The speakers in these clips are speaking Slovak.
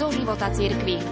do života cirkvi. V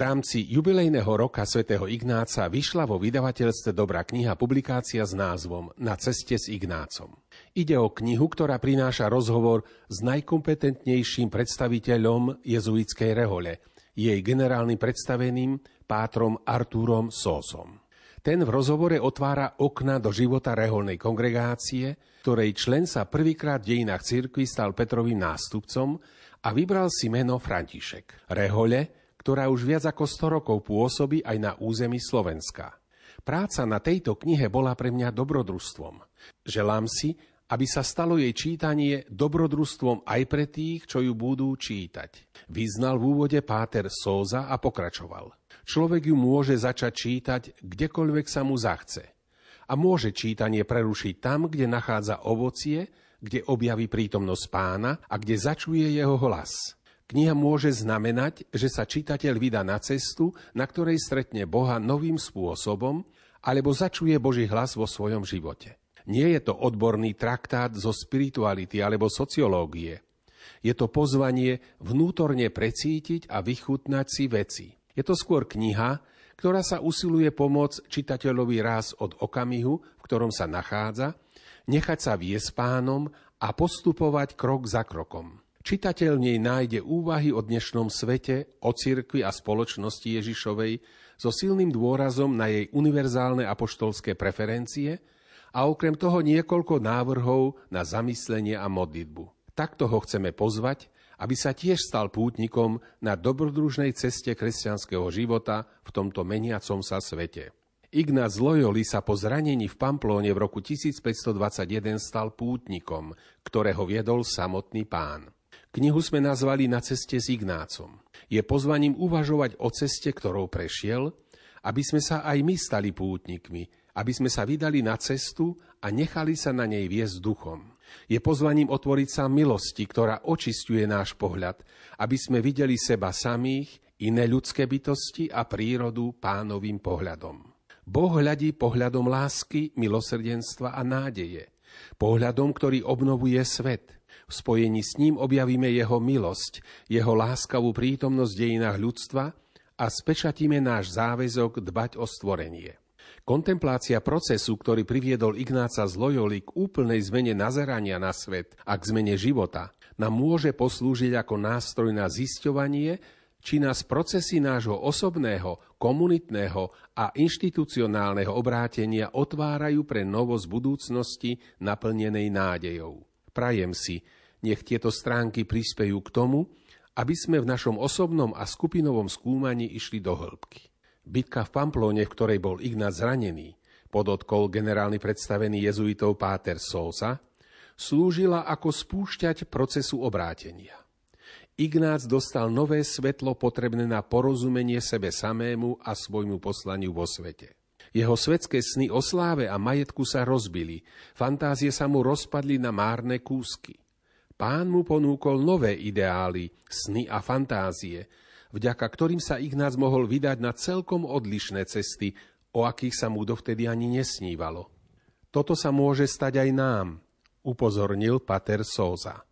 rámci jubilejného roka svätého Ignáca vyšla vo vydavateľstve Dobrá kniha publikácia s názvom Na ceste s Ignácom. Ide o knihu, ktorá prináša rozhovor s najkompetentnejším predstaviteľom jezuitskej rehole, jej generálnym predstaveným pátrom Artúrom Sósom. Ten v rozhovore otvára okna do života reholnej kongregácie, ktorej člen sa prvýkrát v dejinách cirkvi stal Petrovým nástupcom a vybral si meno František. Rehole, ktorá už viac ako 100 rokov pôsobí aj na území Slovenska. Práca na tejto knihe bola pre mňa dobrodružstvom. Želám si, aby sa stalo jej čítanie dobrodružstvom aj pre tých, čo ju budú čítať. Vyznal v úvode Páter Sóza a pokračoval. Človek ju môže začať čítať kdekoľvek sa mu zachce. A môže čítanie prerušiť tam, kde nachádza ovocie, kde objaví prítomnosť pána a kde začuje jeho hlas. Kniha môže znamenať, že sa čitateľ vydá na cestu, na ktorej stretne Boha novým spôsobom, alebo začuje Boží hlas vo svojom živote. Nie je to odborný traktát zo spirituality alebo sociológie. Je to pozvanie vnútorne precítiť a vychutnať si veci. Je to skôr kniha, ktorá sa usiluje pomôcť čitateľovi raz od okamihu, v ktorom sa nachádza, nechať sa viesť pánom a postupovať krok za krokom. Čitateľ v nej nájde úvahy o dnešnom svete, o cirkvi a spoločnosti Ježišovej so silným dôrazom na jej univerzálne apoštolské preferencie a okrem toho niekoľko návrhov na zamyslenie a modlitbu. Takto ho chceme pozvať, aby sa tiež stal pútnikom na dobrodružnej ceste kresťanského života v tomto meniacom sa svete. Ignác Loyoli sa po zranení v Pamplóne v roku 1521 stal pútnikom, ktorého viedol samotný pán. Knihu sme nazvali Na ceste s Ignácom. Je pozvaním uvažovať o ceste, ktorou prešiel, aby sme sa aj my stali pútnikmi, aby sme sa vydali na cestu a nechali sa na nej viesť duchom. Je pozvaním otvoriť sa milosti, ktorá očistuje náš pohľad, aby sme videli seba samých, iné ľudské bytosti a prírodu pánovým pohľadom. Boh hľadí pohľadom lásky, milosrdenstva a nádeje. Pohľadom, ktorý obnovuje svet – v spojení s ním objavíme jeho milosť, jeho láskavú prítomnosť v dejinách ľudstva a spečatíme náš záväzok dbať o stvorenie. Kontemplácia procesu, ktorý priviedol Ignáca z Loyoli k úplnej zmene nazerania na svet a k zmene života, nám môže poslúžiť ako nástroj na zisťovanie, či nás procesy nášho osobného, komunitného a inštitucionálneho obrátenia otvárajú pre novosť budúcnosti naplnenej nádejou. Prajem si, nech tieto stránky prispejú k tomu, aby sme v našom osobnom a skupinovom skúmaní išli do hĺbky. Bitka v Pamplóne, v ktorej bol Ignác zranený, podotkol generálny predstavený jezuitov Páter Sosa, slúžila ako spúšťať procesu obrátenia. Ignác dostal nové svetlo potrebné na porozumenie sebe samému a svojmu poslaniu vo svete. Jeho svetské sny o sláve a majetku sa rozbili, fantázie sa mu rozpadli na márne kúsky. Pán mu ponúkol nové ideály, sny a fantázie, vďaka ktorým sa Ignác mohol vydať na celkom odlišné cesty, o akých sa mu dovtedy ani nesnívalo. Toto sa môže stať aj nám, upozornil Pater Sóza.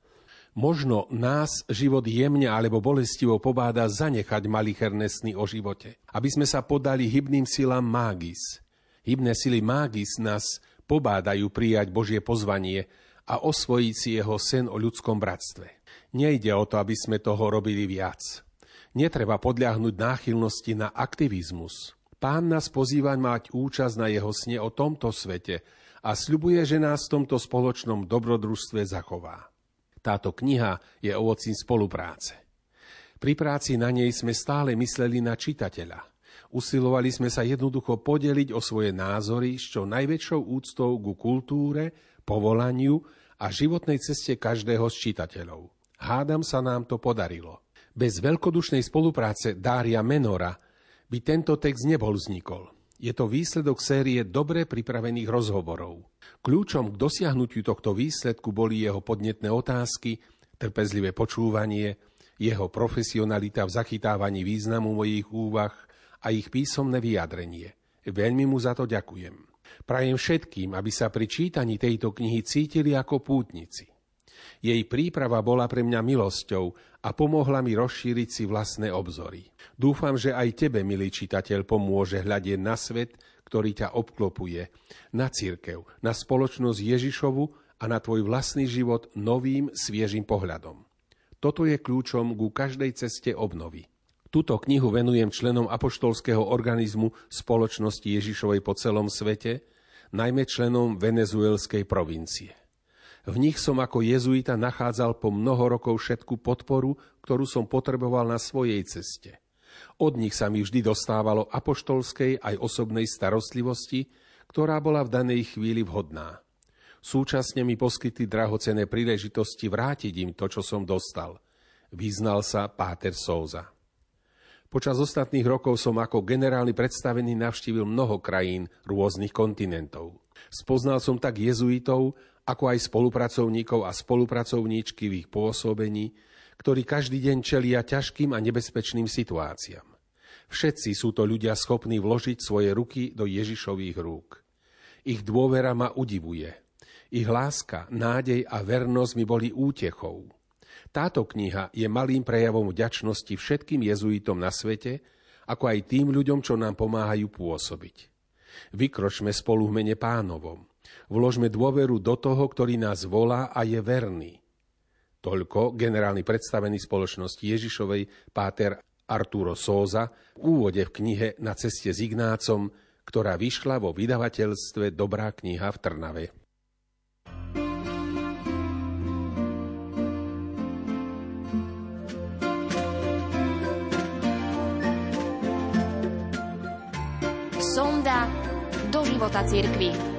Možno nás život jemne alebo bolestivo pobáda zanechať malicherné sny o živote, aby sme sa podali hybným silám mágis. Hybné sily mágis nás pobádajú prijať Božie pozvanie, a osvojiť si jeho sen o ľudskom bratstve. Nejde o to, aby sme toho robili viac. Netreba podľahnuť náchylnosti na aktivizmus. Pán nás pozýva mať účasť na jeho sne o tomto svete a sľubuje, že nás v tomto spoločnom dobrodružstve zachová. Táto kniha je ovocím spolupráce. Pri práci na nej sme stále mysleli na čitateľa. Usilovali sme sa jednoducho podeliť o svoje názory s čo najväčšou úctou ku kultúre, povolaniu a životnej ceste každého z čitateľov. Hádam sa nám to podarilo. Bez veľkodušnej spolupráce Dária Menora by tento text nebol vznikol. Je to výsledok série dobre pripravených rozhovorov. Kľúčom k dosiahnutiu tohto výsledku boli jeho podnetné otázky, trpezlivé počúvanie, jeho profesionalita v zachytávaní významu mojich úvah a ich písomné vyjadrenie. Veľmi mu za to ďakujem. Prajem všetkým, aby sa pri čítaní tejto knihy cítili ako pútnici. Jej príprava bola pre mňa milosťou a pomohla mi rozšíriť si vlastné obzory. Dúfam, že aj tebe, milý čitateľ, pomôže hľadieť na svet, ktorý ťa obklopuje, na církev, na spoločnosť Ježišovu a na tvoj vlastný život novým, sviežým pohľadom. Toto je kľúčom ku každej ceste obnovy. Túto knihu venujem členom apoštolského organizmu spoločnosti Ježišovej po celom svete, najmä členom venezuelskej provincie. V nich som ako jezuita nachádzal po mnoho rokov všetku podporu, ktorú som potreboval na svojej ceste. Od nich sa mi vždy dostávalo apoštolskej aj osobnej starostlivosti, ktorá bola v danej chvíli vhodná. Súčasne mi poskytli drahocené príležitosti vrátiť im to, čo som dostal. Vyznal sa Páter Souza. Počas ostatných rokov som ako generálny predstavený navštívil mnoho krajín rôznych kontinentov. Spoznal som tak jezuitov, ako aj spolupracovníkov a spolupracovníčky v ich pôsobení, ktorí každý deň čelia ťažkým a nebezpečným situáciám. Všetci sú to ľudia schopní vložiť svoje ruky do Ježišových rúk. Ich dôvera ma udivuje. Ich láska, nádej a vernosť mi boli útechou. Táto kniha je malým prejavom vďačnosti všetkým jezuitom na svete, ako aj tým ľuďom, čo nám pomáhajú pôsobiť. Vykročme spolu v mene pánovom – Vložme dôveru do toho, ktorý nás volá a je verný. Toľko generálny predstavený spoločnosti Ježišovej páter Arturo Sóza v úvode v knihe Na ceste s Ignácom, ktorá vyšla vo vydavateľstve Dobrá kniha v Trnave. Sonda do života církvy.